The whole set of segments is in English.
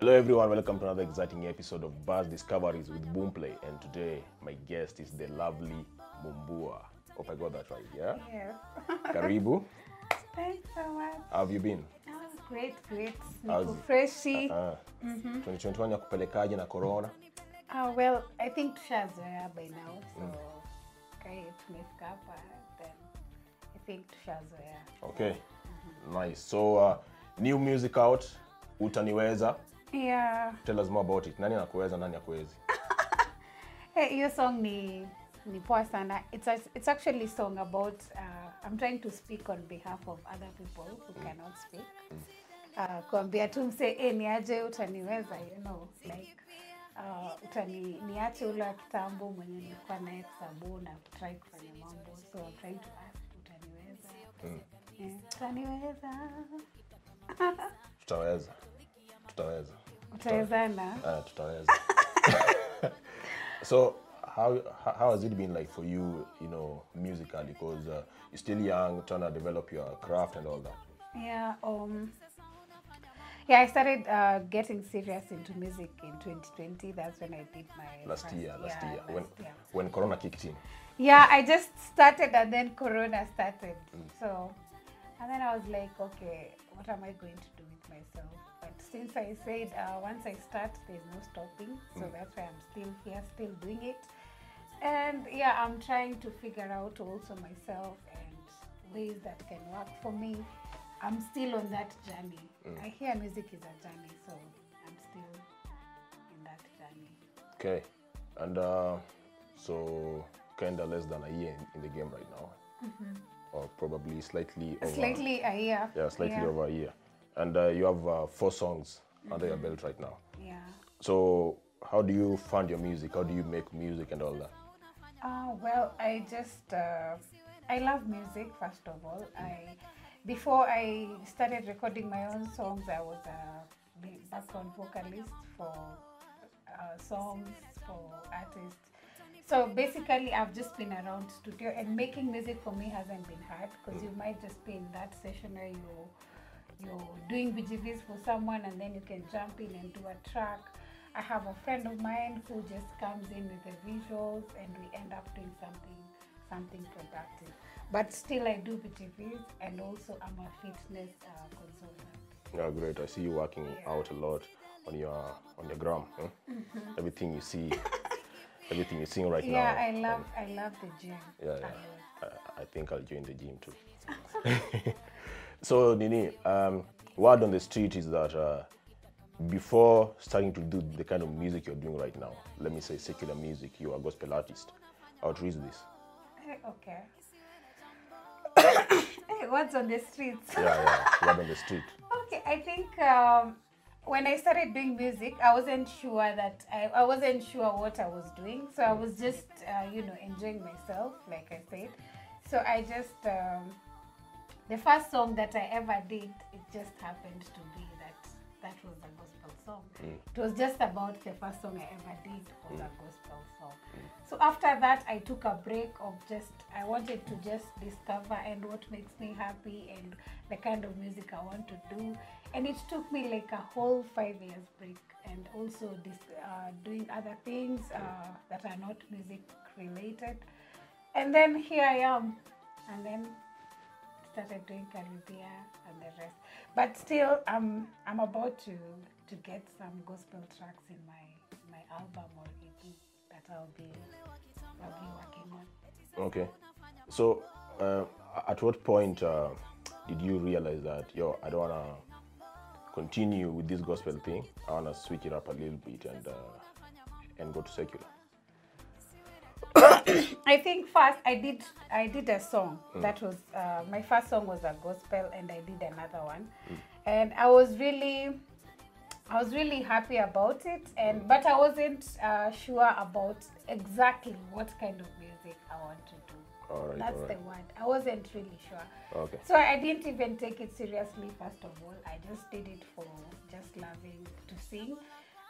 Hello everyone, welcome to another exciting episode of Buzz Discoveries with Boomplay. And today my guest is the lovely Mumbua. Hope I got that right, yeah? Yeah. Karibu. Thanks so much. How have you been? Oh, great, great. Niko freshi. Uh, 2021 ya kupelekaje na corona? Uh, well, I think tushazoea by now. So, kai tumefika hapa then I think tushazoea. Okay. Nice. So uh, new music out, Utaniweza. Yeah. Tell us more about it. Nani anakuweza, nani akuwezi? Hey, your song ni ni poa sana. It's a, it's actually song about uh, I'm trying to speak on behalf of other people who cannot speak. Uh, kuambia tu mse eh, niaje utaniweza you know like uh, utani niache ule wa kitambo mwenye nilikuwa naye kusabu na try kufanya mambo so I'm trying to ask utaniweza Eh, utaniweza Tutaweza. Tutaweza. utawezana Uh, tutaweza. so how how has it been like for you, you know, musically? Because uh, you're still young, trying to develop your craft and all that. Yeah, um, yeah, I started uh, getting serious into music in 2020. That's when I did my Last first- year, last yeah, year, last when year. when Corona kicked in. Yeah, I just started and then Corona started. So, and then I was like, okay, what am I going to do with myself? Since I said uh, once I start, there's no stopping. So that's why I'm still here, still doing it. And yeah, I'm trying to figure out also myself and ways that can work for me. I'm still on that journey. I hear music is a journey, so I'm still in that journey. Okay, and uh, so kind of less than a year in, the game right now, or probably slightly over. Slightly a year. Yeah, slightly yeah. over a year, and uh, you have uh, four songs under your belt right now. Yeah. So how do you fund your music? How do you make music and all that? Uh, well, I just uh, I love music first of all. I before I started recording my own songs, I was a ba- background vocalist for uh, songs for artists. So basically, I've just been around studio and making music for me hasn't been hard because you might just be in that session where you you're doing BGVs for someone and then you can jump in and do a track. I have a friend of mine who just comes in with the visuals and we end up doing something something productive. But still I do BGVs and also I'm a fitness uh, consultant. Yeah, great. I see you working out a lot on your on your gram. Huh? Everything you see, everything you're seeing right Yeah, now. Yeah, I love I love the gym. Yeah, yeah. lot. I, I think I'll join the gym too. so, Nini, um, word on the street is that uh, before starting to do the kind of music you're doing right now, let me say secular music, you're a gospel artist. How true is this? Okay. Hey, What's on the streets? Yeah, yeah. Word on the street. Okay, I think um, when I started doing music, I wasn't sure that I, I wasn't sure what I was doing. So I was just, uh, you know, enjoying myself, like I said. So I just, um, the first song that I ever did, it just happened to be that that was a gospel song. It was just about the first song I ever did was a gospel song. So after that, I took a break of just I wanted to just discover and what makes me happy and the kind of music I want to do. And it took me like a whole five years break and also uh, doing other things uh, that are not music related. And then here I am, and then started doing Caribbean and the rest. But still, I'm I'm about to to get some gospel tracks in my my album or EP that I'll be I'll be working on. Okay. So, uh, at what point uh, did you realize that, yo, I don't want to continue with this gospel thing? I want to switch it up a little bit and uh, and go to secular. I think first I did I did a song that was uh, my first song was a gospel and I did another one, and I was really I was really happy about it and but I wasn't uh, sure about exactly what kind of music I want to do. Right, That's the word. I wasn't really sure. Okay. So I didn't even take it seriously, first of all. I just did it for just loving to sing.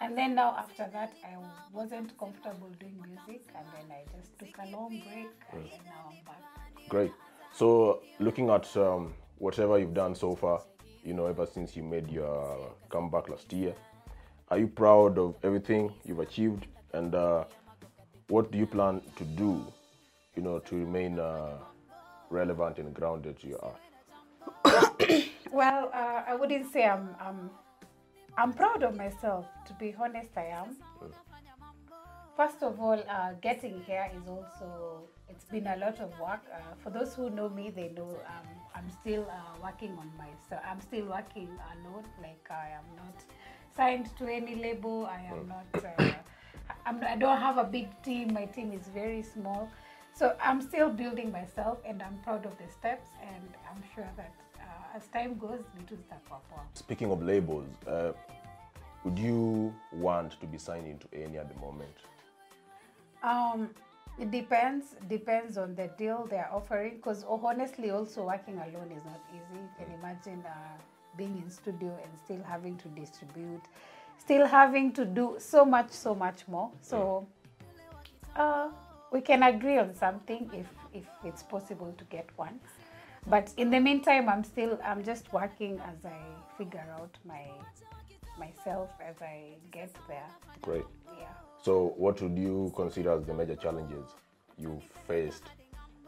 And then now after that, I wasn't comfortable doing music. And then I just took a long break. And then now I'm back. Great. So, looking at um, whatever you've done so far, you know, ever since you made your comeback last year, are you proud of everything you've achieved? And uh, what do you plan to do, you know, to remain uh, relevant and grounded to your art? Well, uh, I wouldn't say I'm, I'm, I'm proud of myself. To be honest, I am. First of all, uh, getting here is also, it's been a lot of work. Uh, for those who know me, they know um, I'm still uh, working on myself. I'm still working alone. Like I am not signed to any label. I am not, uh, I'm, I don't have a big team. My team is very small. So I'm still building myself and I'm proud of the steps. And I'm sure that as time goes, it will start to. Speaking of labels, uh, would you want to be signed into any at the moment? Um, it depends. Depends on the deal they're offering. Because oh, honestly, also working alone is not easy. You can imagine uh, being in studio and still having to distribute, still having to do so much, so much more. So uh, we can agree on something if if it's possible to get one. But in the meantime, I'm still I'm just working as I figure out my myself as I get there. Great. Yeah. So, what would you consider as the major challenges you faced,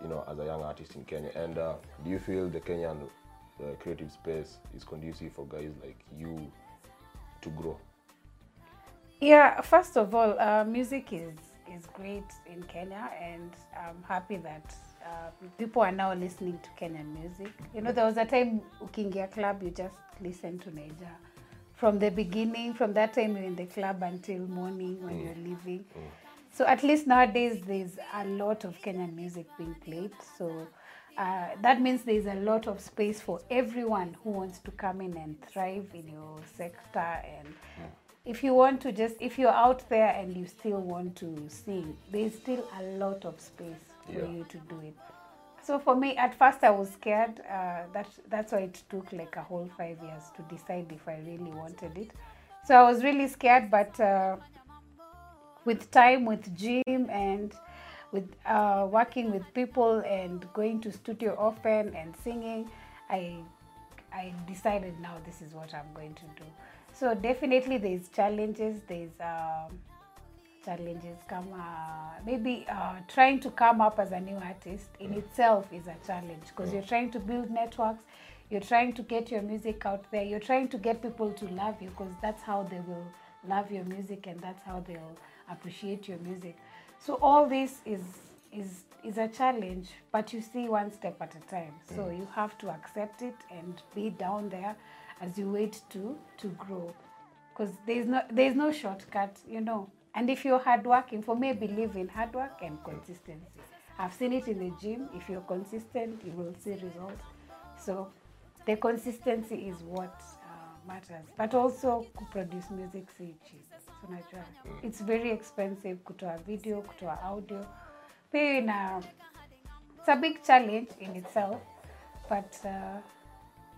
you know, as a young artist in Kenya? And uh, do you feel the Kenyan uh, creative space is conducive for guys like you to grow? Yeah, first of all, uh, music is is great in Kenya, and I'm happy that uh, people are now listening to Kenyan music. You know, there was a time ukiingia club, you just listen to Naija. From the beginning, from that time you're in the club until morning when you're leaving. So at least nowadays there's a lot of Kenyan music being played. So uh, that means there's a lot of space for everyone who wants to come in and thrive in your sector and if you want to just if you're out there and you still want to sing there's still a lot of space for Yeah. you to do it. So for me at first i was scared uh, that that's why it took like a whole five years to decide if i really wanted it. So i was really scared but uh, with time with gym and with uh, working with people and going to studio often and singing i i decided now this is what i'm going to do. So definitely there's challenges there's um, challenges come uh, maybe uh, trying to come up as a new artist in itself is a challenge because you're trying to build networks you're trying to get your music out there you're trying to get people to love you because that's how they will love your music and that's how they'll appreciate your music. So all this is is is a challenge but you see one step at a time. So you have to accept it and be down there as you wait to to grow. Because there's no there's no shortcut you know and if you're hardworking for me believe in hard work and consistency. I've seen it in the gym. If you're consistent you will see results. So the consistency is what uh, matters. But also produce music si cheap. So unajua it's very expensive kutoa video kutoa audio. Pia ina it's a big challenge in itself but uh,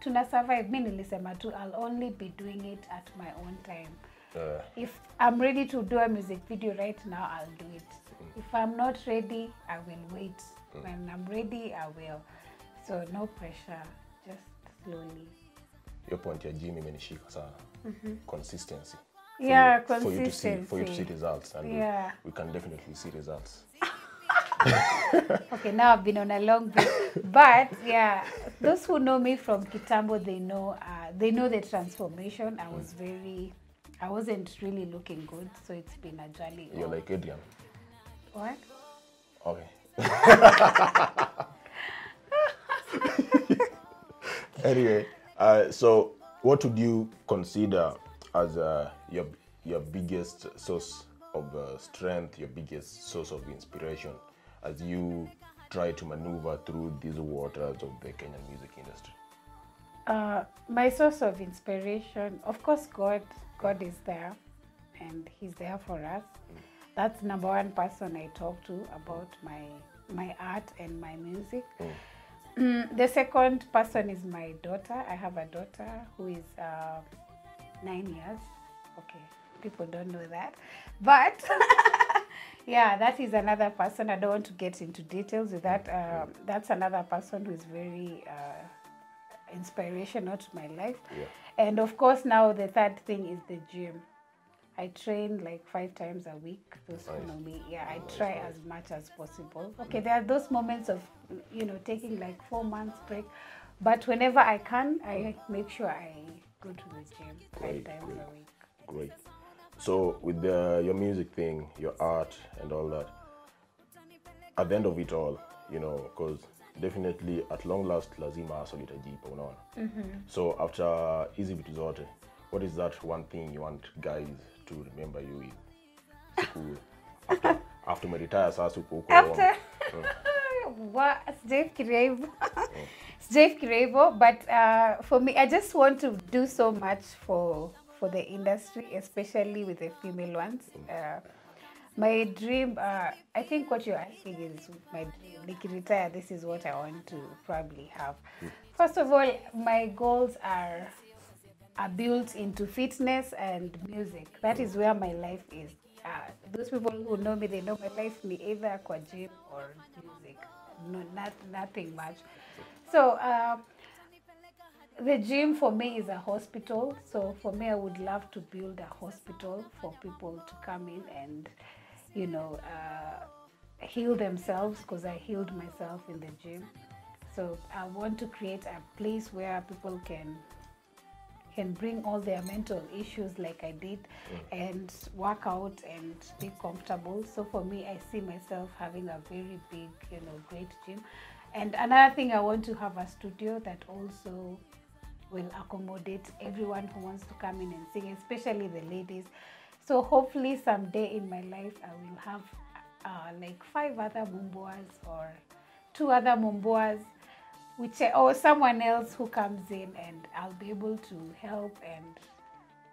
tuna survive. Mi nilisema i'll only be doing it at my own time Uh, if i'm ready to do a music video right now i'll do it. If i'm not ready i will wait. When i'm ready i will. So no pressure just slowly. Your point ya gym imenishika sana. Consistency. For Yeah, you- for you to see for you to see results and we- Yeah. we, can definitely see results. Okay now i've been on a long break. But yeah those who know me from kitambo they know uh, they know the transformation. I was very i wasn't really looking good so it's been a journey you're like adrian. What? Okay. Anyway uh, so what would you consider as uh, your your biggest source of uh, strength your biggest source of inspiration as you try to maneuver through these waters of the kenyan music industry? Uh, my source of inspiration, of course, God. God is there, and He's there for us. That's number one person I talk to about my my art and my music. Mm, the second person is my daughter. I have a daughter who is uh, nine years. Okay, people don't know that, but yeah, that is another person. I don't want to get into details with that. Um, that's another person who is very uh, inspirational to my life. Yeah. And of course, now the third thing is the gym. I train like five times a week. Those Nice. know me. Yeah, I try as much as possible. Mm. Okay, there are those moments of you know taking like four months break, but whenever I can, I make sure I go to the gym five Great, times great. a week. Great. So with the, your music thing, your art and all that, at the end of it all, you know, because definitely at long last lazima hustle itajipa unaona. So after hizi vitu zote, what is that one thing you want guys to remember you with? Siku after after umeretire sasa uko huko After? What sijafikiria hivyo sijafikiria hivyo but uh, for me i just want to do so much for for the industry especially with the female ones. Uh, my dream uh, i think what you're asking is my dream nikiretire this is what i want to probably have first of all my goals are are built into fitness and music. That is where my life is. Uh, those people who know me, they know my life me either kwa gym or music. No, not nothing much. So uh, the gym for me is a hospital. So for me, I would love to build a hospital for people to come in and, you know, uh, heal themselves because I healed myself in the gym. So I want to create a place where people can can bring all their mental issues like I did and work out and be comfortable. So for me, I see myself having a very big, you know, great gym. And another thing, I want to have a studio that also will accommodate everyone who wants to come in and sing, especially the ladies. So hopefully someday in my life, I will have uh, like five other Mumbuas or two other Mumbuas which or someone else who comes in and I'll be able to help and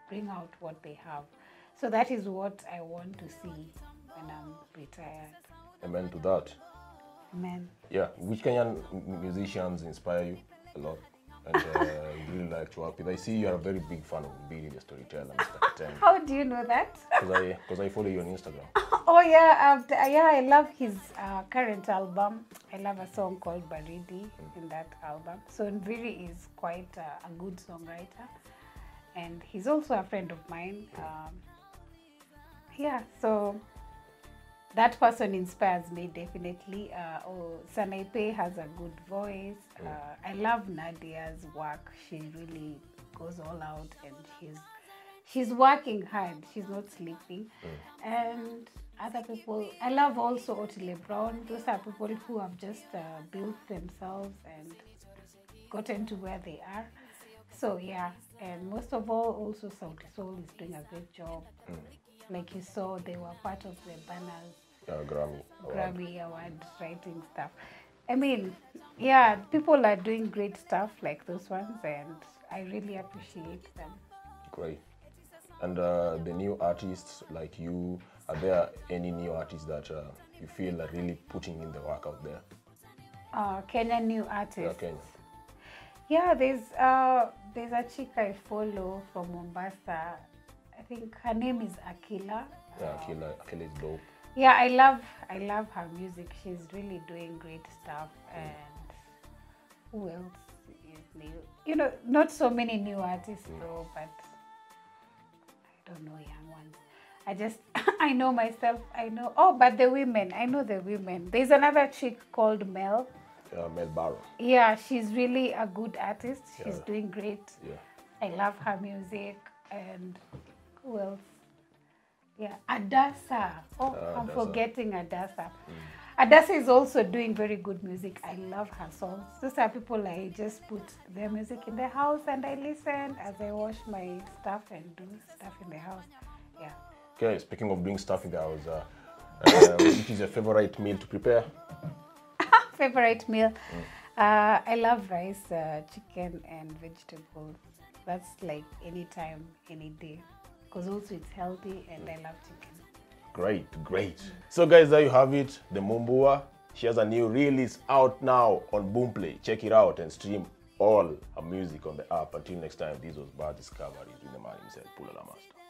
bring out what they have. So that is what I want to see when I'm retired. Amen to that. Amen. Yeah, which Kenyan musicians inspire you a lot and uh, really like to work with? I see you are a very big fan of Nviiri the Storyteller, Mr. How do you know that? Because I, cause I follow you on Instagram. oh yeah, um, th- yeah, I love his uh, current album. I love a song called Baridi in that album. So Nviiri is quite uh, a good songwriter, and he's also a friend of mine. Um, yeah, so that person inspires me definitely. Uh, oh, Sanaipei has a good voice. Uh, I love Nadia's work. She really goes all out, and she's she's working hard. She's not sleeping. And other people, I love also Otile Brown. Those are people who have just uh, built themselves and gotten to where they are. So yeah, and most of all, also Sauti Sol is doing a great job. Like you saw, they were part of the banners Yeah, Grammy. Grammy Award writing stuff. I mean, yeah, people are doing great stuff like those ones, and I really appreciate them. Great. And uh, the new artists like you, are there any new artists that uh, you feel are really putting in the work out there? Uh, Kenyan new artists. Yeah. Kenya. Yeah, there's uh, there's a chick I follow from Mombasa. I think her name is Akila. Yeah, Uh, Akila, Akila is dope. yeah, I love I love her music. She's really doing great stuff. And who else is new? You know, not so many new artists though, but I don't know young ones. I just I know myself. I know. Oh, but the women. I know the women. There's another chick called Mel. Yeah, Mel Barrow. Yeah, she's really a good artist. She's Yeah. doing great. Yeah. I love her music. And who else? Yeah, Adasa. Oh, Ah, I'm Adasa. forgetting Adasa. Adasa is also doing very good music. I love her songs. Those are people I just put their music in the house and I listen as I wash my stuff and do stuff in the house. Yeah. Okay, speaking of doing stuff in the house, uh, uh, which is your favorite meal to prepare? Favorite meal? Uh, I love rice, uh, chicken, and vegetables. That's like any time, any day. Because also it's healthy and I love chicken. Great, great. So, guys, there you have it. The Mumbua. She has a new release out now on Boomplay. Check it out and stream all her music on the app. Until next time, this was Buzz Discoveries with the man himself, Pulala Master.